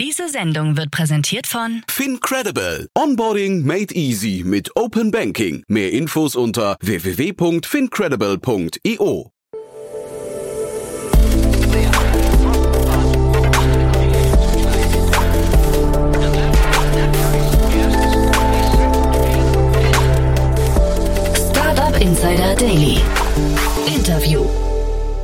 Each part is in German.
Diese Sendung wird präsentiert von FinCredible. Onboarding made easy mit Open Banking. Mehr Infos unter www.fincredible.io. Startup Insider Daily. Interview.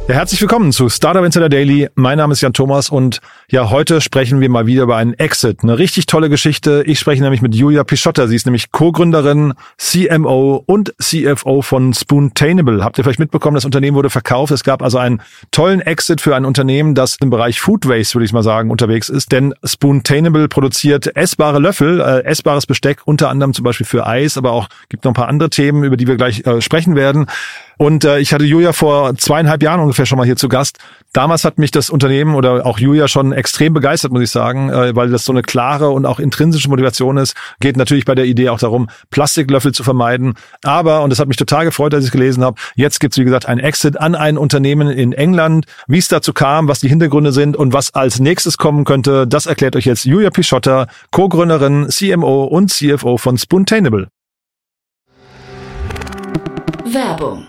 Ja, herzlich willkommen zu Startup Insider Daily. Mein Name ist Jan Thomas und ja, heute sprechen wir mal wieder über einen Exit. Eine richtig tolle Geschichte. Ich spreche nämlich mit Julia Pischotta. Sie ist nämlich Co-Gründerin, CMO und CFO von Spoontainable. Habt ihr vielleicht mitbekommen, das Unternehmen wurde verkauft. Es gab also einen tollen Exit für ein Unternehmen, das im Bereich Food Waste, würde ich mal sagen, unterwegs ist. Denn Spoontainable produziert essbare Löffel, äh, essbares Besteck, unter anderem zum Beispiel für Eis, aber auch gibt noch ein paar andere Themen, über die wir gleich äh, sprechen werden. Und äh, ich hatte Julia vor zweieinhalb Jahren ungefähr schon mal hier zu Gast. Damals hat mich das Unternehmen oder auch Julia schon extrem begeistert, muss ich sagen, äh, weil das so eine klare und auch intrinsische Motivation ist. Geht natürlich bei der Idee auch darum, Plastiklöffel zu vermeiden. Aber, und das hat mich total gefreut, als ich es gelesen habe, jetzt gibt's wie gesagt, ein Exit an ein Unternehmen in England. Wie es dazu kam, was die Hintergründe sind und was als nächstes kommen könnte, das erklärt euch jetzt Julia Pischotta, Co-Gründerin, CMO und CFO von Spoontainable. Werbung.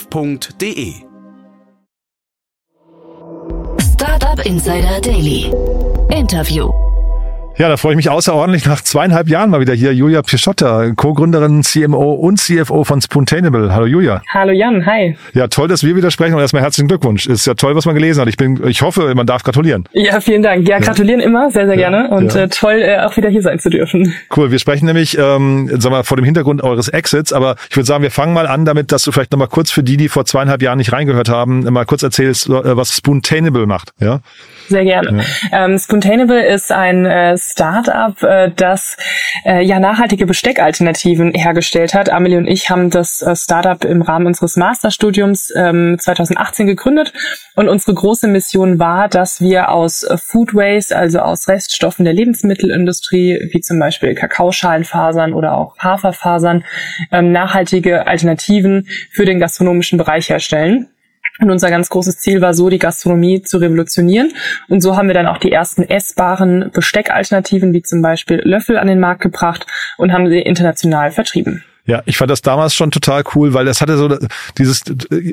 www.startup.de. Startup Insider Daily. Interview. Ja, da freue ich mich außerordentlich nach zweieinhalb Jahren mal wieder hier. Julia Pischotta, Co-Gründerin, CMO und CFO von Spoontainable. Hallo Julia. Hallo Jan, hi. Ja, toll, dass wir wieder sprechen und erstmal herzlichen Glückwunsch. Ist ja toll, was man gelesen hat. Ich bin, ich hoffe, man darf gratulieren. Ja, vielen Dank. Ja, gratulieren ja. immer, sehr, sehr ja, gerne und ja. äh, toll, äh, auch wieder hier sein zu dürfen. Cool, wir sprechen nämlich, ähm, sag mal, vor dem Hintergrund eures Exits, aber ich würde sagen, wir fangen mal an damit, dass du vielleicht nochmal kurz für die, die vor zweieinhalb Jahren nicht reingehört haben, mal kurz erzählst, äh, was Spoontainable macht. Ja? Sehr gerne. Ja. Ähm, Spoontainable ist ein äh, Start-up, äh, das äh, ja nachhaltige Besteckalternativen hergestellt hat. Amelie und ich haben das äh, Startup im Rahmen unseres Masterstudiums ähm, 2018 gegründet und unsere große Mission war, dass wir aus äh, Food Waste, also aus Reststoffen der Lebensmittelindustrie, wie zum Beispiel Kakaoschalenfasern oder auch Haferfasern, ähm, nachhaltige Alternativen für den gastronomischen Bereich herstellen. Und unser ganz großes Ziel war so, die Gastronomie zu revolutionieren. Und so haben wir dann auch die ersten essbaren Besteckalternativen, wie zum Beispiel Löffel, an den Markt gebracht und haben sie international vertrieben. Ja, ich fand das damals schon total cool, weil es hatte so dieses,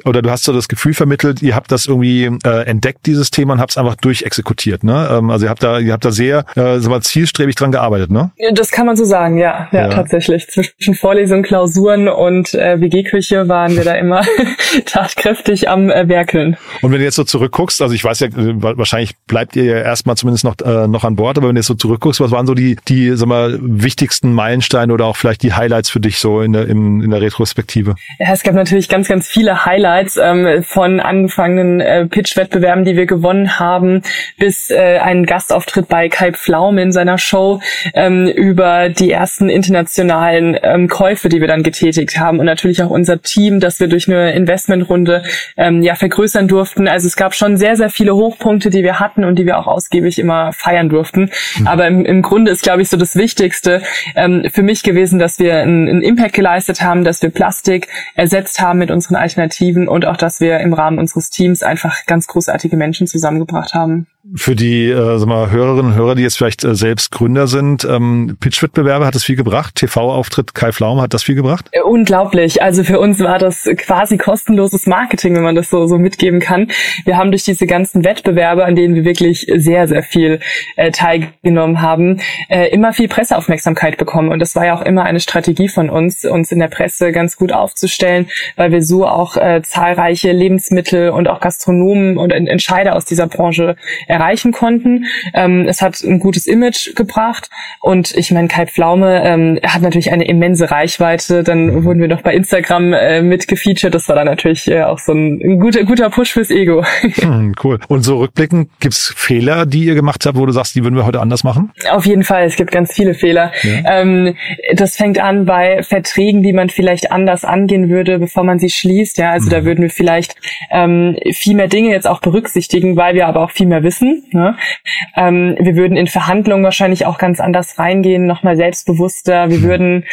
oder du hast so das Gefühl vermittelt, ihr habt das irgendwie äh, entdeckt, dieses Thema, und habt es einfach durchexekutiert, ne? Ähm, also ihr habt da, ihr habt da sehr äh, so mal zielstrebig dran gearbeitet, ne? Das kann man so sagen, ja, ja, ja. tatsächlich. Zwischen Vorlesungen, Klausuren und äh, WG-Küche waren wir da immer tatkräftig am äh, Werkeln. Und wenn du jetzt so zurückguckst, also ich weiß ja, wahrscheinlich bleibt ihr ja erstmal zumindest noch, äh, noch an Bord, aber wenn du jetzt so zurückguckst, was waren so die, die, sag mal, wichtigsten Meilensteine oder auch vielleicht die Highlights für dich so in der, in, in der Retrospektive? Ja, es gab natürlich ganz, ganz viele Highlights ähm, von angefangenen äh, Pitch-Wettbewerben, die wir gewonnen haben, bis äh, einen Gastauftritt bei Kai Pflaum in seiner Show ähm, über die ersten internationalen ähm, Käufe, die wir dann getätigt haben und natürlich auch unser Team, das wir durch eine Investmentrunde ähm, ja vergrößern durften. Also es gab schon sehr, sehr viele Hochpunkte, die wir hatten und die wir auch ausgiebig immer feiern durften. Mhm. Aber im, im Grunde ist, glaube ich, so das Wichtigste ähm, für mich gewesen, dass wir einen, einen Impact geleistet haben, dass wir Plastik ersetzt haben mit unseren Alternativen und auch, dass wir im Rahmen unseres Teams einfach ganz großartige Menschen zusammengebracht haben für die äh, sag mal, Hörerinnen und Hörer, die jetzt vielleicht äh, selbst Gründer sind, ähm, Pitch-Wettbewerbe hat das viel gebracht, TV-Auftritt Kai Flaum hat das viel gebracht? Äh, unglaublich. Also für uns war das quasi kostenloses Marketing, wenn man das so, so mitgeben kann. Wir haben durch diese ganzen Wettbewerbe, an denen wir wirklich sehr, sehr viel äh, teilgenommen haben, äh, immer viel Presseaufmerksamkeit bekommen. Und das war ja auch immer eine Strategie von uns, uns in der Presse ganz gut aufzustellen, weil wir so auch äh, zahlreiche Lebensmittel und auch Gastronomen und Entscheider aus dieser Branche erreichen konnten. Ähm, es hat ein gutes Image gebracht und ich meine, Kai Pflaume ähm, hat natürlich eine immense Reichweite. Dann wurden wir noch bei Instagram äh, mitgefeatured. Das war dann natürlich äh, auch so ein, ein guter, guter Push fürs Ego. Hm, cool. Und so rückblickend gibt's Fehler, die ihr gemacht habt, wo du sagst, die würden wir heute anders machen? Auf jeden Fall. Es gibt ganz viele Fehler. Ja. Ähm, das fängt an bei Verträgen, die man vielleicht anders angehen würde, bevor man sie schließt. Ja, also mhm. da würden wir vielleicht ähm, viel mehr Dinge jetzt auch berücksichtigen, weil wir aber auch viel mehr wissen. Ne? Ähm, wir würden in Verhandlungen wahrscheinlich auch ganz anders reingehen, nochmal selbstbewusster. Wir würden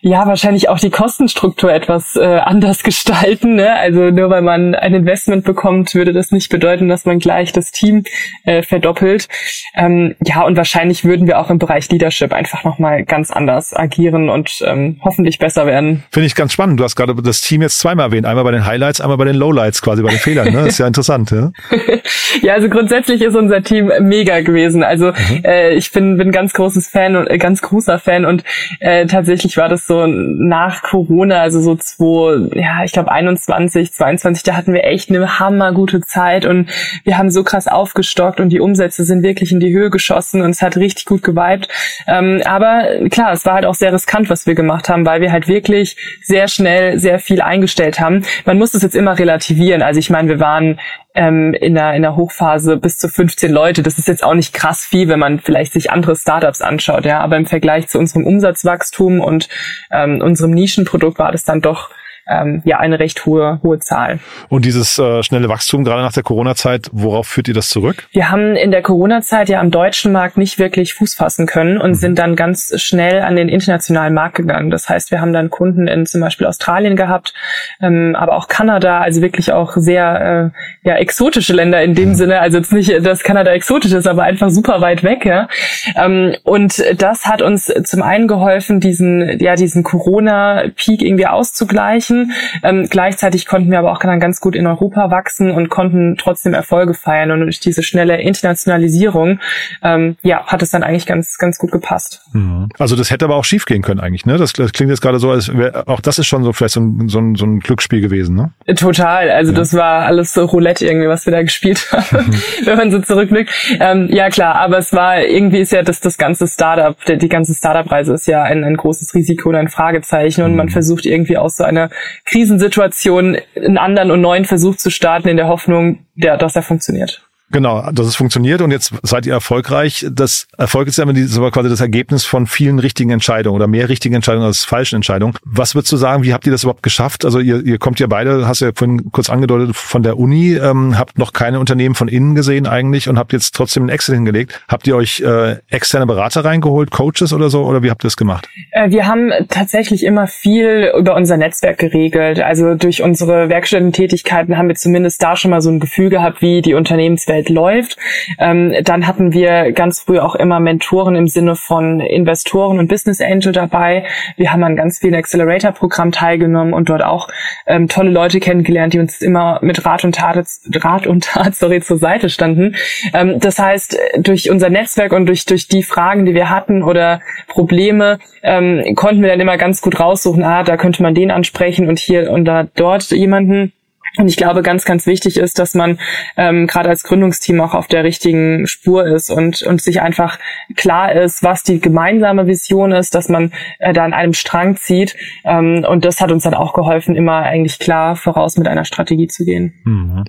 ja wahrscheinlich auch die Kostenstruktur etwas äh, anders gestalten. Ne? Also nur weil man ein Investment bekommt, würde das nicht bedeuten, dass man gleich das Team äh, verdoppelt. Ähm, ja, und wahrscheinlich würden wir auch im Bereich Leadership einfach nochmal ganz anders agieren und ähm, hoffentlich besser werden. Finde ich ganz spannend. Du hast gerade das Team jetzt zweimal erwähnt. Einmal bei den Highlights, einmal bei den Lowlights, quasi bei den Fehlern. Ne? Das ist ja interessant. Ja? ja, also grundsätzlich ist unser Team mega gewesen. Also mhm. äh, ich bin, bin ganz großes Fan und äh, ganz großer Fan und äh, tatsächlich war das so nach Corona, also so zwei, ja, ich glaube 21, 22, da hatten wir echt eine hammergute Zeit und wir haben so krass aufgestockt und die Umsätze sind wirklich in die Höhe geschossen und es hat richtig gut geweibt. Ähm, aber klar, es war halt auch sehr riskant, was wir gemacht haben, weil wir halt wirklich sehr schnell sehr viel eingestellt haben. Man muss das jetzt immer relativieren. Also ich meine, wir waren ähm, in, der, in der Hochphase bis zu 15 Leute. Das ist jetzt auch nicht krass viel, wenn man vielleicht sich andere Startups anschaut, ja. Aber im Vergleich zu unserem Umsatzwachstum und ähm, unserem Nischenprodukt war das dann doch ähm, ja eine recht hohe, hohe Zahl. Und dieses äh, schnelle Wachstum, gerade nach der Corona-Zeit, worauf führt ihr das zurück? Wir haben in der Corona-Zeit ja am deutschen Markt nicht wirklich Fuß fassen können und mhm. sind dann ganz schnell an den internationalen Markt gegangen. Das heißt, wir haben dann Kunden in zum Beispiel Australien gehabt, ähm, aber auch Kanada, also wirklich auch sehr äh, ja, exotische Länder in dem mhm. Sinne. Also jetzt nicht, dass Kanada exotisch ist, aber einfach super weit weg. Ja? Ähm, und das hat uns zum einen geholfen, diesen, ja, diesen Corona-Peak irgendwie auszugleichen wachsen. Ähm, gleichzeitig konnten wir aber auch dann ganz gut in Europa wachsen und konnten trotzdem Erfolge feiern. Und durch diese schnelle Internationalisierung, ähm, ja, hat es dann eigentlich ganz, ganz gut gepasst. Mhm. Also das hätte aber auch schief gehen können eigentlich, ne? Das, das klingt jetzt gerade so, als wäre auch das ist schon so vielleicht so ein, so ein, so ein Glücksspiel gewesen, ne? Total. Also ja. das war alles so Roulette irgendwie, was wir da gespielt haben, wenn man so zurückblickt. Ähm, ja klar, aber es war irgendwie ist ja das das ganze Startup, die, ganze Startup-Reise ist ja ein, ein großes Risiko und ein Fragezeichen und mhm. man versucht irgendwie aus so einer Krisensituation einen anderen und neuen Versuch zu starten in der Hoffnung, dass er funktioniert. Genau, dass es funktioniert und jetzt seid ihr erfolgreich. Das Erfolg ist ja immer die, quasi das Ergebnis von vielen richtigen Entscheidungen oder mehr richtigen Entscheidungen als falschen Entscheidungen. Was würdest du sagen, wie habt ihr das überhaupt geschafft? Also ihr, ihr kommt ja beide, hast ja vorhin kurz angedeutet, von der Uni, ähm, habt noch keine Unternehmen von innen gesehen eigentlich und habt jetzt trotzdem einen Excel hingelegt. Habt ihr euch äh, externe Berater reingeholt, Coaches oder so, oder wie habt ihr das gemacht? Äh, wir haben tatsächlich immer viel über unser Netzwerk geregelt. Also durch unsere Werkstättentätigkeiten haben wir zumindest da schon mal so ein Gefühl gehabt, wie die Unternehmenswelt Welt läuft. Ähm, dann hatten wir ganz früh auch immer Mentoren im Sinne von Investoren und Business Angel dabei. Wir haben an ganz vielen Accelerator-Programmen teilgenommen und dort auch ähm, tolle Leute kennengelernt, die uns immer mit Rat und Tat, Rat und Tat sorry, zur Seite standen. Ähm, das heißt, durch unser Netzwerk und durch, durch die Fragen, die wir hatten oder Probleme, ähm, konnten wir dann immer ganz gut raussuchen, ah, da könnte man den ansprechen und hier und da dort jemanden. Und ich glaube, ganz, ganz wichtig ist, dass man ähm, gerade als Gründungsteam auch auf der richtigen Spur ist und, und sich einfach klar ist, was die gemeinsame Vision ist, dass man äh, da an einem Strang zieht. Ähm, und das hat uns dann auch geholfen, immer eigentlich klar voraus mit einer Strategie zu gehen. Mhm.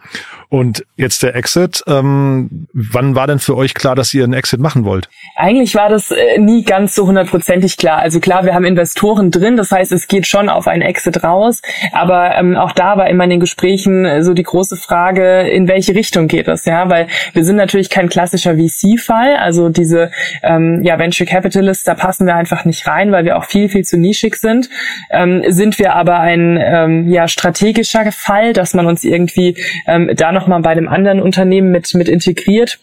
Und jetzt der Exit. Ähm, wann war denn für euch klar, dass ihr einen Exit machen wollt? Eigentlich war das äh, nie ganz so hundertprozentig klar. Also klar, wir haben Investoren drin, das heißt, es geht schon auf einen Exit raus. Aber ähm, auch da war immer in den Gesprächen Gesprächen so die große Frage, in welche Richtung geht es, ja, weil wir sind natürlich kein klassischer VC-Fall, also diese ähm, ja, Venture Capitalists, da passen wir einfach nicht rein, weil wir auch viel, viel zu nischig sind. Ähm, sind wir aber ein ähm, ja, strategischer Fall, dass man uns irgendwie ähm, da nochmal bei einem anderen Unternehmen mit, mit integriert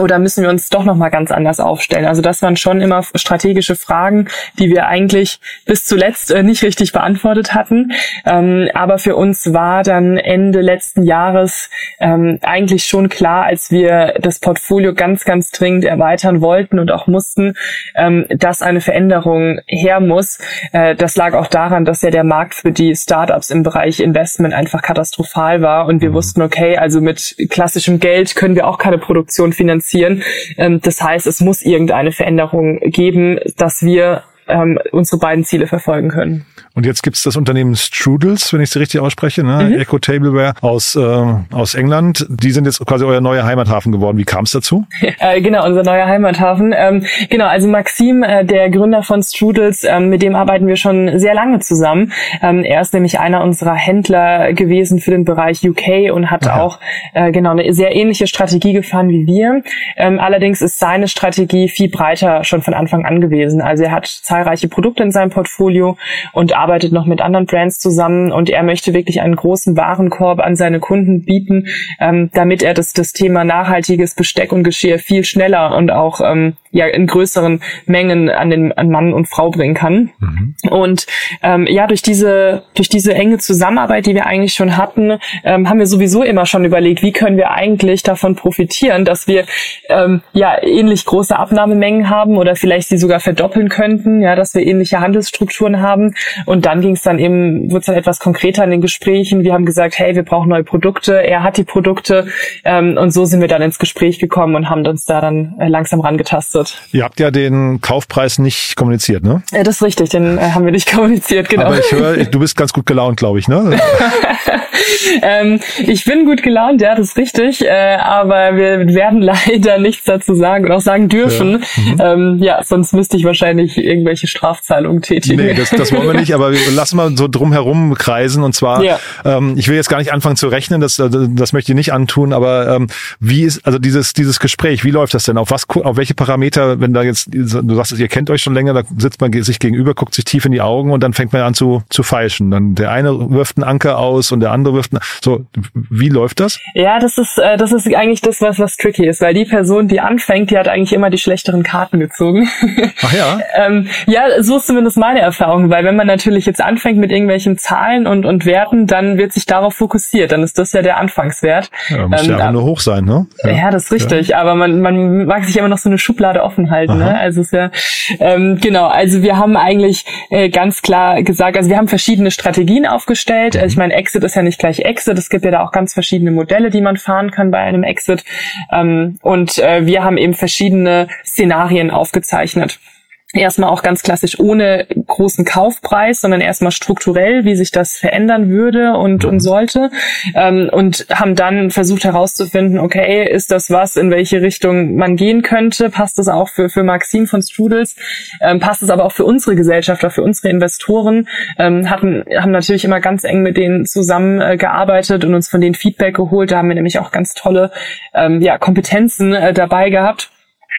oder müssen wir uns doch noch mal ganz anders aufstellen? Also das waren schon immer strategische Fragen, die wir eigentlich bis zuletzt äh, nicht richtig beantwortet hatten. Ähm, aber für uns war dann Ende letzten Jahres ähm, eigentlich schon klar, als wir das Portfolio ganz, ganz dringend erweitern wollten und auch mussten, ähm, dass eine Veränderung her muss. Äh, das lag auch daran, dass ja der Markt für die Startups im Bereich Investment einfach katastrophal war und wir mhm. wussten, okay, also mit klassischem Geld können wir auch keine Produktion finanzieren finanzieren. Ähm, das heißt, es muss irgendeine Veränderung geben, dass wir ähm, unsere beiden Ziele verfolgen können. Und jetzt gibt's das Unternehmen Strudels, wenn ich es richtig ausspreche, ne? Mhm. Echo Tableware aus, äh, aus England. Die sind jetzt quasi euer neuer Heimathafen geworden. Wie kam es dazu? äh, genau, unser neuer Heimathafen. Ähm, genau, also Maxim, äh, der Gründer von Strudels, ähm, mit dem arbeiten wir schon sehr lange zusammen. Ähm, er ist nämlich einer unserer Händler gewesen für den Bereich UK und hat Aha. auch äh, genau eine sehr ähnliche Strategie gefahren wie wir. Ähm, allerdings ist seine Strategie viel breiter schon von Anfang an gewesen. Also er hat zahlreiche Produkte in seinem Portfolio und arbeitet noch mit anderen Brands zusammen und er möchte wirklich einen großen Warenkorb an seine Kunden bieten, ähm, damit er das, das Thema nachhaltiges Besteck und Geschirr viel schneller und auch ähm, ja in größeren Mengen an den an Mann und Frau bringen kann. Mhm. Und ähm, ja, durch diese durch diese enge Zusammenarbeit, die wir eigentlich schon hatten, ähm, haben wir sowieso immer schon überlegt, wie können wir eigentlich davon profitieren, dass wir ähm, ja ähnlich große Abnahmemengen haben oder vielleicht sie sogar verdoppeln könnten, ja, dass wir ähnliche Handelsstrukturen haben. Und dann ging es dann eben, wurde es dann etwas konkreter in den Gesprächen. Wir haben gesagt, hey, wir brauchen neue Produkte. Er hat die Produkte ähm, und so sind wir dann ins Gespräch gekommen und haben uns da dann äh, langsam rangetastet wird. Ihr habt ja den Kaufpreis nicht kommuniziert, ne? Ja, das ist richtig, den äh, haben wir nicht kommuniziert, genau. Aber ich höre, du bist ganz gut gelaunt, glaube ich, ne? ähm, ich bin gut gelaunt, ja, das ist richtig, äh, aber wir werden leider nichts dazu sagen und auch sagen dürfen. Ja, mhm. ähm, ja sonst müsste ich wahrscheinlich irgendwelche Strafzahlungen tätigen. Nee, das, das wollen wir nicht, aber wir lassen mal so drumherum kreisen und zwar, ja. ähm, ich will jetzt gar nicht anfangen zu rechnen, das, das möchte ich nicht antun, aber ähm, wie ist, also dieses, dieses Gespräch, wie läuft das denn? Auf was, auf welche Parameter Parameter, wenn da jetzt, du sagst, ihr kennt euch schon länger, da sitzt man sich gegenüber, guckt sich tief in die Augen und dann fängt man an zu, zu feilschen. Dann der eine wirft einen Anker aus und der andere wirft einen, so, wie läuft das? Ja, das ist, äh, das ist eigentlich das, was, was tricky ist, weil die Person, die anfängt, die hat eigentlich immer die schlechteren Karten gezogen. Ach ja? ähm, ja, so ist zumindest meine Erfahrung, weil wenn man natürlich jetzt anfängt mit irgendwelchen Zahlen und, und Werten, dann wird sich darauf fokussiert, dann ist das ja der Anfangswert. Ja, muss ähm, ja einfach nur hoch sein, ne? Ja, ja das ist richtig, ja. aber man, man mag sich immer noch so eine Schublade offen halten. Ne? Also es ist ja ähm, genau. Also wir haben eigentlich äh, ganz klar gesagt, also wir haben verschiedene Strategien aufgestellt. Also ich meine, Exit ist ja nicht gleich Exit. Es gibt ja da auch ganz verschiedene Modelle, die man fahren kann bei einem Exit. Ähm, und äh, wir haben eben verschiedene Szenarien aufgezeichnet erstmal auch ganz klassisch ohne großen Kaufpreis, sondern erstmal strukturell, wie sich das verändern würde und, und sollte. Ähm, und haben dann versucht herauszufinden, okay, ist das was, in welche Richtung man gehen könnte? Passt das auch für, für Maxim von Strudels? Ähm, passt es aber auch für unsere Gesellschaft, für unsere Investoren? Ähm, hatten, haben natürlich immer ganz eng mit denen zusammengearbeitet äh, und uns von denen Feedback geholt. Da haben wir nämlich auch ganz tolle ähm, ja, Kompetenzen äh, dabei gehabt.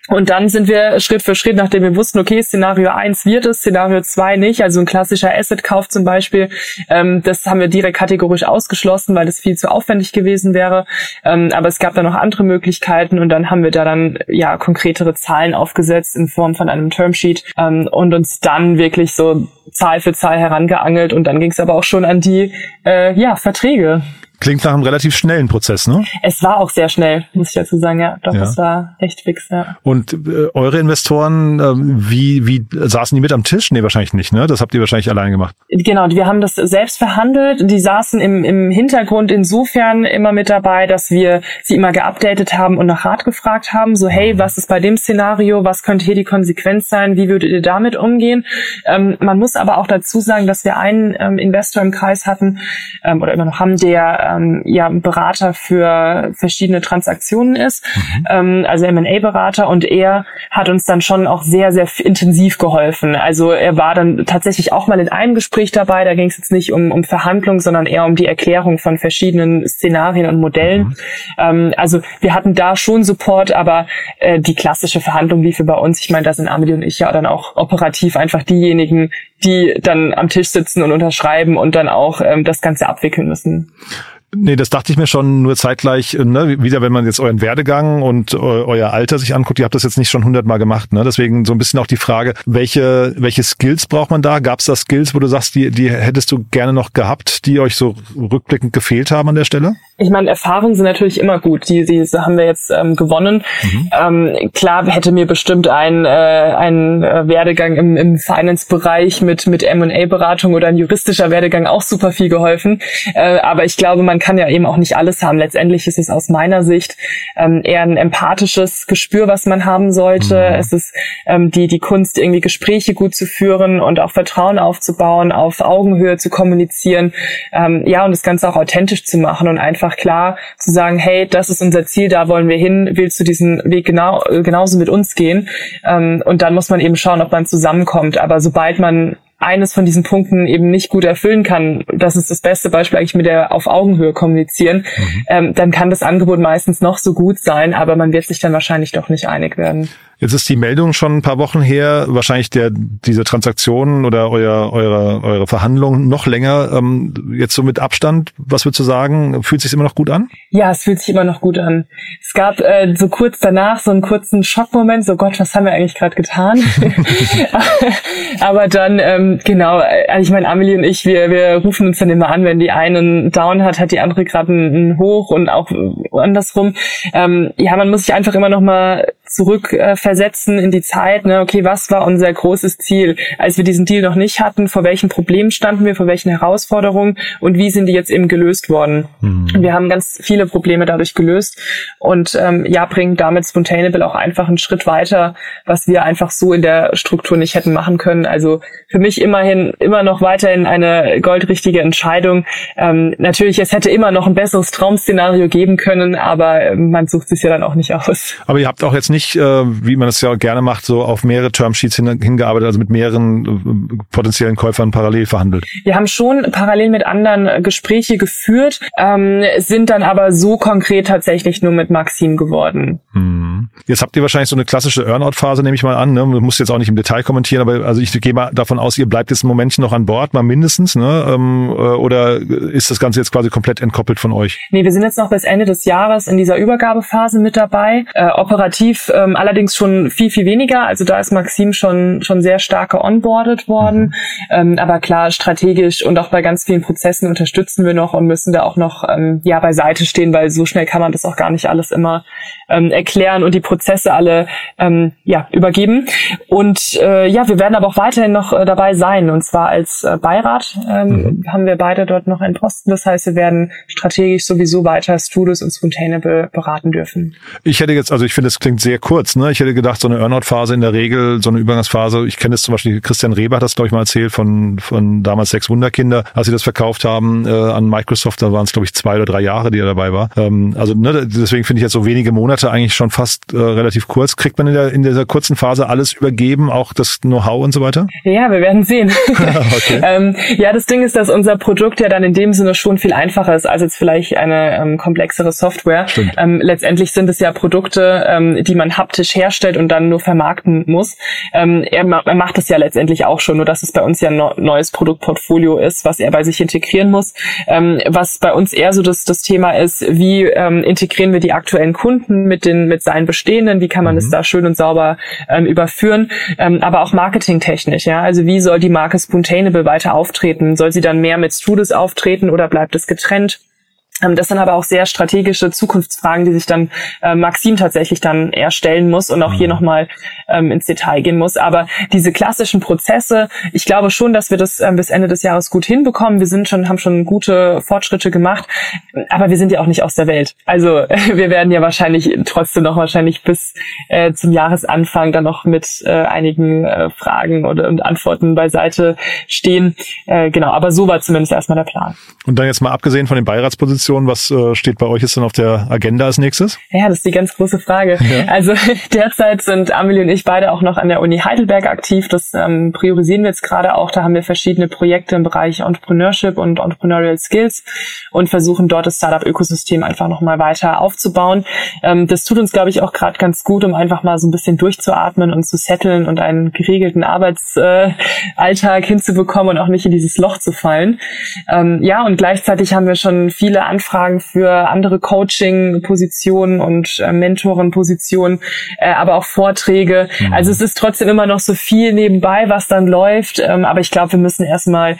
Und dann sind wir Schritt für Schritt, nachdem wir wussten, okay, Szenario 1 wird es, Szenario 2 nicht, also ein klassischer Asset-Kauf zum Beispiel, ähm, das haben wir direkt kategorisch ausgeschlossen, weil das viel zu aufwendig gewesen wäre. Ähm, aber es gab da noch andere Möglichkeiten und dann haben wir da dann ja konkretere Zahlen aufgesetzt in Form von einem Termsheet ähm, und uns dann wirklich so Zahl für Zahl herangeangelt und dann ging es aber auch schon an die äh, ja, Verträge. Klingt nach einem relativ schnellen Prozess, ne? Es war auch sehr schnell, muss ich dazu sagen, ja. Doch, ja. es war echt fix, ja. Und äh, eure Investoren, äh, wie, wie saßen die mit am Tisch? Nee, wahrscheinlich nicht, ne? Das habt ihr wahrscheinlich allein gemacht. Genau, wir haben das selbst verhandelt. Die saßen im, im Hintergrund insofern immer mit dabei, dass wir sie immer geupdatet haben und nach Rat gefragt haben. So, hey, mhm. was ist bei dem Szenario? Was könnte hier die Konsequenz sein? Wie würdet ihr damit umgehen? Ähm, man muss aber auch dazu sagen, dass wir einen ähm, Investor im Kreis hatten ähm, oder immer noch haben, der ähm, ja Berater für verschiedene Transaktionen ist, mhm. ähm, also M&A-Berater und er hat uns dann schon auch sehr, sehr intensiv geholfen. Also er war dann tatsächlich auch mal in einem Gespräch dabei, da ging es jetzt nicht um, um Verhandlungen, sondern eher um die Erklärung von verschiedenen Szenarien und Modellen. Mhm. Ähm, also wir hatten da schon Support, aber äh, die klassische Verhandlung lief bei uns. Ich meine, da sind Amelie und ich ja dann auch operativ einfach diejenigen, die dann am Tisch sitzen und unterschreiben und dann auch ähm, das Ganze abwickeln müssen. Nee, das dachte ich mir schon nur zeitgleich, ne, wieder wenn man jetzt euren Werdegang und euer Alter sich anguckt, ihr habt das jetzt nicht schon hundertmal gemacht, ne? Deswegen so ein bisschen auch die Frage, welche, welche Skills braucht man da? Gab es da Skills, wo du sagst, die, die hättest du gerne noch gehabt, die euch so rückblickend gefehlt haben an der Stelle? Ich meine, Erfahrungen sind natürlich immer gut. Die, die haben wir jetzt ähm, gewonnen. Mhm. Ähm, klar hätte mir bestimmt ein, äh, ein äh, Werdegang im, im Finance-Bereich mit, mit M&A-Beratung oder ein juristischer Werdegang auch super viel geholfen. Äh, aber ich glaube, man kann ja eben auch nicht alles haben. Letztendlich ist es aus meiner Sicht ähm, eher ein empathisches Gespür, was man haben sollte. Mhm. Es ist ähm, die, die Kunst, irgendwie Gespräche gut zu führen und auch Vertrauen aufzubauen, auf Augenhöhe zu kommunizieren. Ähm, ja, und das Ganze auch authentisch zu machen und einfach klar zu sagen, hey, das ist unser Ziel, da wollen wir hin, willst du diesen Weg genau, genauso mit uns gehen? Ähm, und dann muss man eben schauen, ob man zusammenkommt. Aber sobald man eines von diesen Punkten eben nicht gut erfüllen kann, das ist das beste Beispiel eigentlich mit der auf Augenhöhe kommunizieren, mhm. ähm, dann kann das Angebot meistens noch so gut sein, aber man wird sich dann wahrscheinlich doch nicht einig werden. Jetzt ist die Meldung schon ein paar Wochen her, wahrscheinlich der diese Transaktionen oder euer, eure, eure Verhandlungen noch länger. Ähm, jetzt so mit Abstand, was würdest du sagen? Fühlt sich immer noch gut an? Ja, es fühlt sich immer noch gut an. Es gab äh, so kurz danach so einen kurzen Schockmoment, so Gott, was haben wir eigentlich gerade getan? Aber dann, ähm, genau, also ich meine, Amelie und ich, wir, wir rufen uns dann immer an, wenn die einen Down hat, hat die andere gerade einen Hoch und auch andersrum. Ähm, ja, man muss sich einfach immer noch mal zurück äh, in die Zeit, ne, okay, was war unser großes Ziel, als wir diesen Deal noch nicht hatten, vor welchen Problemen standen wir, vor welchen Herausforderungen und wie sind die jetzt eben gelöst worden. Mhm. Wir haben ganz viele Probleme dadurch gelöst und ähm, ja, bringen damit Spontaneable auch einfach einen Schritt weiter, was wir einfach so in der Struktur nicht hätten machen können. Also für mich immerhin immer noch weiterhin eine goldrichtige Entscheidung. Ähm, natürlich, es hätte immer noch ein besseres Traumszenario geben können, aber man sucht sich ja dann auch nicht aus. Aber ihr habt auch jetzt nicht, äh, wie man das ja gerne macht, so auf mehrere Termsheets hin, hingearbeitet, also mit mehreren äh, potenziellen Käufern parallel verhandelt. Wir haben schon parallel mit anderen Gespräche geführt, ähm, sind dann aber so konkret tatsächlich nur mit Maxim geworden. Hm. Jetzt habt ihr wahrscheinlich so eine klassische Earnout-Phase, nehme ich mal an. Ne? Du musst jetzt auch nicht im Detail kommentieren, aber also ich gehe mal davon aus, ihr bleibt jetzt ein Momentchen noch an Bord, mal mindestens, ne? Ähm, äh, oder ist das Ganze jetzt quasi komplett entkoppelt von euch? Nee, wir sind jetzt noch bis Ende des Jahres in dieser Übergabephase mit dabei. Äh, operativ ähm, allerdings schon viel, viel weniger. Also da ist Maxim schon, schon sehr stark geonboardet worden. Mhm. Ähm, aber klar, strategisch und auch bei ganz vielen Prozessen unterstützen wir noch und müssen da auch noch ähm, ja beiseite stehen, weil so schnell kann man das auch gar nicht alles immer ähm, erklären und die Prozesse alle ähm, ja übergeben. Und äh, ja, wir werden aber auch weiterhin noch äh, dabei sein. Und zwar als äh, Beirat ähm, mhm. haben wir beide dort noch einen Posten. Das heißt, wir werden strategisch sowieso weiter Studios und Sustainable beraten dürfen. Ich hätte jetzt, also ich finde, es klingt sehr kurz. Ne? Ich hätte gedacht, so eine Earnout-Phase in der Regel, so eine Übergangsphase. Ich kenne es zum Beispiel, Christian Reber hat das, glaube ich, mal erzählt, von, von damals sechs Wunderkinder, als sie das verkauft haben äh, an Microsoft. Da waren es, glaube ich, zwei oder drei Jahre, die er dabei war. Ähm, also ne, deswegen finde ich jetzt so wenige Monate eigentlich schon fast äh, relativ kurz. Kriegt man in, der, in dieser kurzen Phase alles übergeben, auch das Know-how und so weiter? Ja, wir werden sehen. okay. ähm, ja, das Ding ist, dass unser Produkt ja dann in dem Sinne schon viel einfacher ist als jetzt vielleicht eine ähm, komplexere Software. Ähm, letztendlich sind es ja Produkte, ähm, die man haptisch herstellt und dann nur vermarkten muss. Ähm, er, er macht es ja letztendlich auch schon, nur dass es bei uns ja ein neues Produktportfolio ist, was er bei sich integrieren muss. Ähm, was bei uns eher so das, das Thema ist, wie ähm, integrieren wir die aktuellen Kunden mit den mit seinen bestehenden, wie kann man es mhm. da schön und sauber ähm, überführen, ähm, aber auch marketingtechnisch, ja, also wie soll die Marke Spontaneable weiter auftreten? Soll sie dann mehr mit Studios auftreten oder bleibt es getrennt? Ähm, das sind aber auch sehr strategische Zukunftsfragen, die sich dann äh, Maxim tatsächlich dann erstellen muss und auch hier mhm. nochmal ähm, ins Detail gehen muss. Aber diese klassischen Prozesse, ich glaube schon, dass wir das ähm, bis Ende des Jahres gut hinbekommen. Wir sind schon, haben schon gute Fortschritte gemacht, aber wir sind ja auch nicht aus der Welt. Also wir werden ja wahrscheinlich trotzdem noch wahrscheinlich bis äh, zum Jahresanfang dann noch mit äh, einigen äh, Fragen oder und Antworten beiseite stehen. Äh, genau, aber so war zumindest erstmal der Plan. Und dann jetzt mal abgesehen von den Beiratspositionen Diskussion. Was äh, steht bei euch jetzt dann auf der Agenda als nächstes? Ja, das ist die ganz große Frage. Ja. Also derzeit sind Amelie und ich beide auch noch an der Uni Heidelberg aktiv. Das ähm, priorisieren wir jetzt gerade auch. Da haben wir verschiedene Projekte im Bereich Entrepreneurship und Entrepreneurial Skills und versuchen dort das Startup-Ökosystem einfach nochmal weiter aufzubauen. Ähm, das tut uns, glaube ich, auch gerade ganz gut, um einfach mal so ein bisschen durchzuatmen und zu setteln und einen geregelten Arbeitsalltag äh, hinzubekommen und auch nicht in dieses Loch zu fallen. Ähm, ja, und gleichzeitig haben wir schon viele Anfragen für andere Coaching-Positionen und äh, Mentoren-Positionen, äh, aber auch Vorträge. Mhm. Also es ist trotzdem immer noch so viel nebenbei, was dann läuft. Ähm, aber ich glaube, wir müssen erstmal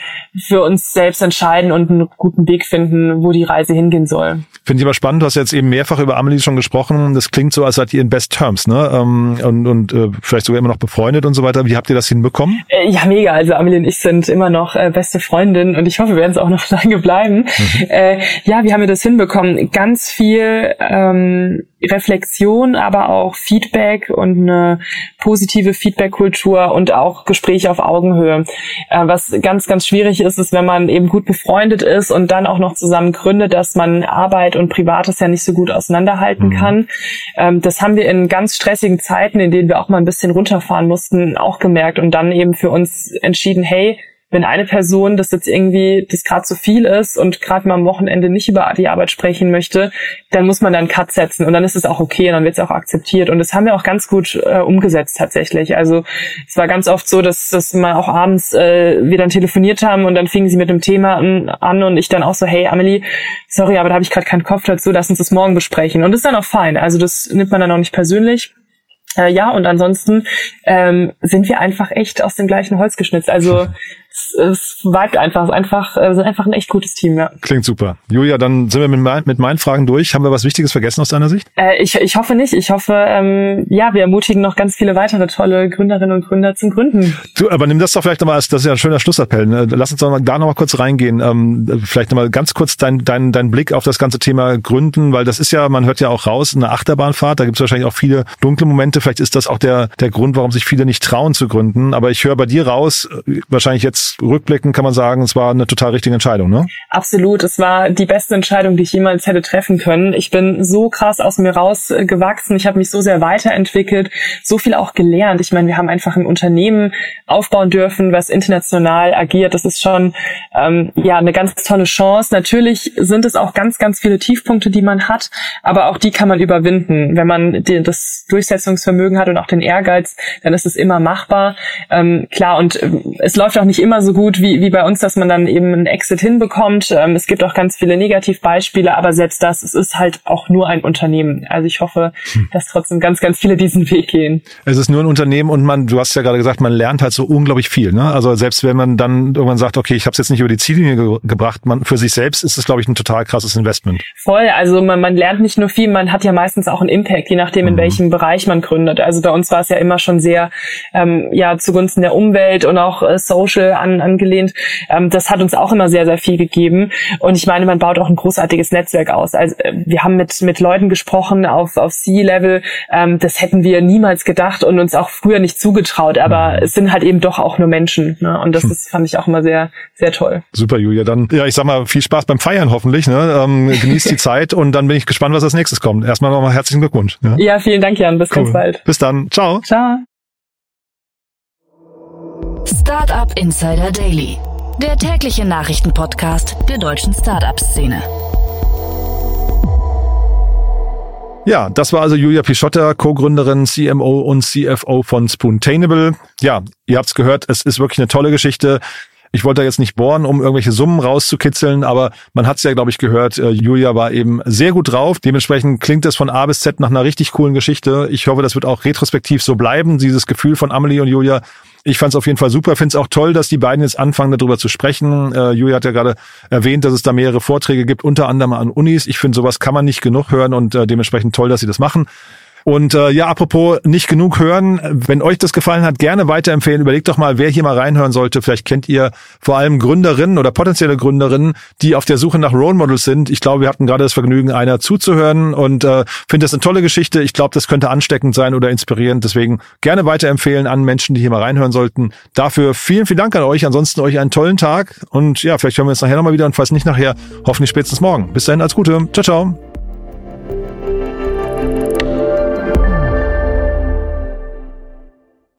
für uns selbst entscheiden und einen guten Weg finden, wo die Reise hingehen soll. Finde ich aber spannend, du hast jetzt eben mehrfach über Amelie schon gesprochen. Das klingt so, als seid ihr in Best Terms, ne? Ähm, und und äh, vielleicht sogar immer noch befreundet und so weiter. Wie habt ihr das hinbekommen? Äh, ja, mega. Also Amelie und ich sind immer noch äh, beste Freundinnen und ich hoffe, wir werden es auch noch lange bleiben. Mhm. Äh, ja, wie haben wir das hinbekommen? Ganz viel ähm, Reflexion, aber auch Feedback und eine positive Feedback-Kultur und auch Gespräche auf Augenhöhe. Äh, was ganz, ganz schwierig ist, ist, wenn man eben gut befreundet ist und dann auch noch zusammen gründet, dass man Arbeit und Privates ja nicht so gut auseinanderhalten mhm. kann. Ähm, das haben wir in ganz stressigen Zeiten, in denen wir auch mal ein bisschen runterfahren mussten, auch gemerkt und dann eben für uns entschieden, hey, wenn eine Person das jetzt irgendwie, das gerade zu viel ist und gerade mal am Wochenende nicht über die Arbeit sprechen möchte, dann muss man dann Cut setzen und dann ist es auch okay und dann wird es auch akzeptiert. Und das haben wir auch ganz gut äh, umgesetzt tatsächlich. Also es war ganz oft so, dass, dass man auch abends äh, wir dann telefoniert haben und dann fingen sie mit dem Thema an, an und ich dann auch so, hey Amelie, sorry, aber da habe ich gerade keinen Kopf dazu, lass uns das morgen besprechen. Und das ist dann auch fein. Also das nimmt man dann auch nicht persönlich. Äh, ja, und ansonsten ähm, sind wir einfach echt aus dem gleichen Holz geschnitzt. Also es, es vibet einfach, es ist einfach, äh, sind einfach ein echt gutes Team, ja. Klingt super. Julia, dann sind wir mit, mein, mit meinen Fragen durch. Haben wir was Wichtiges vergessen aus deiner Sicht? Äh, ich, ich hoffe nicht. Ich hoffe, ähm, ja, wir ermutigen noch ganz viele weitere tolle Gründerinnen und Gründer zum Gründen. Du, aber nimm das doch vielleicht nochmal als, das ist ja ein schöner Schlussappell. Ne? Lass uns doch mal da nochmal kurz reingehen. Ähm, vielleicht nochmal ganz kurz dein, dein, dein Blick auf das ganze Thema Gründen, weil das ist ja, man hört ja auch raus, eine Achterbahnfahrt. Da gibt es wahrscheinlich auch viele dunkle Momente. Vielleicht ist das auch der, der Grund, warum sich viele nicht trauen zu gründen. Aber ich höre bei dir raus, äh, wahrscheinlich jetzt rückblickend kann man sagen, es war eine total richtige Entscheidung, ne? Absolut. Es war die beste Entscheidung, die ich jemals hätte treffen können. Ich bin so krass aus mir rausgewachsen. Ich habe mich so sehr weiterentwickelt, so viel auch gelernt. Ich meine, wir haben einfach ein Unternehmen aufbauen dürfen, was international agiert. Das ist schon ähm, ja eine ganz tolle Chance. Natürlich sind es auch ganz, ganz viele Tiefpunkte, die man hat, aber auch die kann man überwinden. Wenn man die, das Durchsetzungsvermögen hat und auch den Ehrgeiz, dann ist es immer machbar. Ähm, klar, und äh, es läuft auch nicht immer so gut, wie, wie bei uns, dass man dann eben einen Exit hinbekommt. Ähm, es gibt auch ganz viele Negativbeispiele, aber selbst das, es ist halt auch nur ein Unternehmen. Also ich hoffe, hm. dass trotzdem ganz, ganz viele diesen Weg gehen. Es ist nur ein Unternehmen und man, du hast ja gerade gesagt, man lernt halt so unglaublich viel. Ne? Also selbst wenn man dann irgendwann sagt, okay, ich habe es jetzt nicht über die Ziellinie ge gebracht, man für sich selbst ist es, glaube ich, ein total krasses Investment. Voll, also man, man lernt nicht nur viel, man hat ja meistens auch einen Impact, je nachdem, in mhm. welchem Bereich man gründet. Also bei uns war es ja immer schon sehr ähm, ja zugunsten der Umwelt und auch äh, Social an, angelehnt. Ähm, das hat uns auch immer sehr, sehr viel gegeben. Und ich meine, man baut auch ein großartiges Netzwerk aus. Also äh, wir haben mit, mit Leuten gesprochen auf, auf C-Level. Ähm, das hätten wir niemals gedacht und uns auch früher nicht zugetraut. Aber es sind halt eben doch auch nur Menschen. Ne? Und das ist, fand ich auch immer sehr, sehr toll. Super, Julia. Dann, ja, ich sag mal, viel Spaß beim Feiern hoffentlich. Ne? Ähm, genießt die Zeit und dann bin ich gespannt, was als nächstes kommt. Erstmal nochmal herzlichen Glückwunsch. Ja? ja, vielen Dank, Jan. Bis cool. ganz bald. Bis dann. Ciao. Ciao. Startup Insider Daily, der tägliche Nachrichtenpodcast der deutschen Startup-Szene. Ja, das war also Julia Pischotta, Co-Gründerin, CMO und CFO von Spoontainable. Ja, ihr habt's gehört, es ist wirklich eine tolle Geschichte. Ich wollte da jetzt nicht bohren, um irgendwelche Summen rauszukitzeln, aber man hat es ja, glaube ich, gehört. Äh, Julia war eben sehr gut drauf. Dementsprechend klingt es von A bis Z nach einer richtig coolen Geschichte. Ich hoffe, das wird auch retrospektiv so bleiben. Dieses Gefühl von Amelie und Julia ich fand es auf jeden Fall super. Finde es auch toll, dass die beiden jetzt anfangen, darüber zu sprechen. Äh, Julia hat ja gerade erwähnt, dass es da mehrere Vorträge gibt, unter anderem an Unis. Ich finde, sowas kann man nicht genug hören und äh, dementsprechend toll, dass sie das machen. Und äh, ja, apropos nicht genug hören, wenn euch das gefallen hat, gerne weiterempfehlen. Überlegt doch mal, wer hier mal reinhören sollte. Vielleicht kennt ihr vor allem Gründerinnen oder potenzielle Gründerinnen, die auf der Suche nach Role Models sind. Ich glaube, wir hatten gerade das Vergnügen, einer zuzuhören und äh, finde das eine tolle Geschichte. Ich glaube, das könnte ansteckend sein oder inspirierend. Deswegen gerne weiterempfehlen an Menschen, die hier mal reinhören sollten. Dafür vielen, vielen Dank an euch. Ansonsten euch einen tollen Tag und ja, vielleicht hören wir uns nachher nochmal wieder und falls nicht nachher, hoffentlich spätestens morgen. Bis dahin, alles Gute. Ciao, ciao.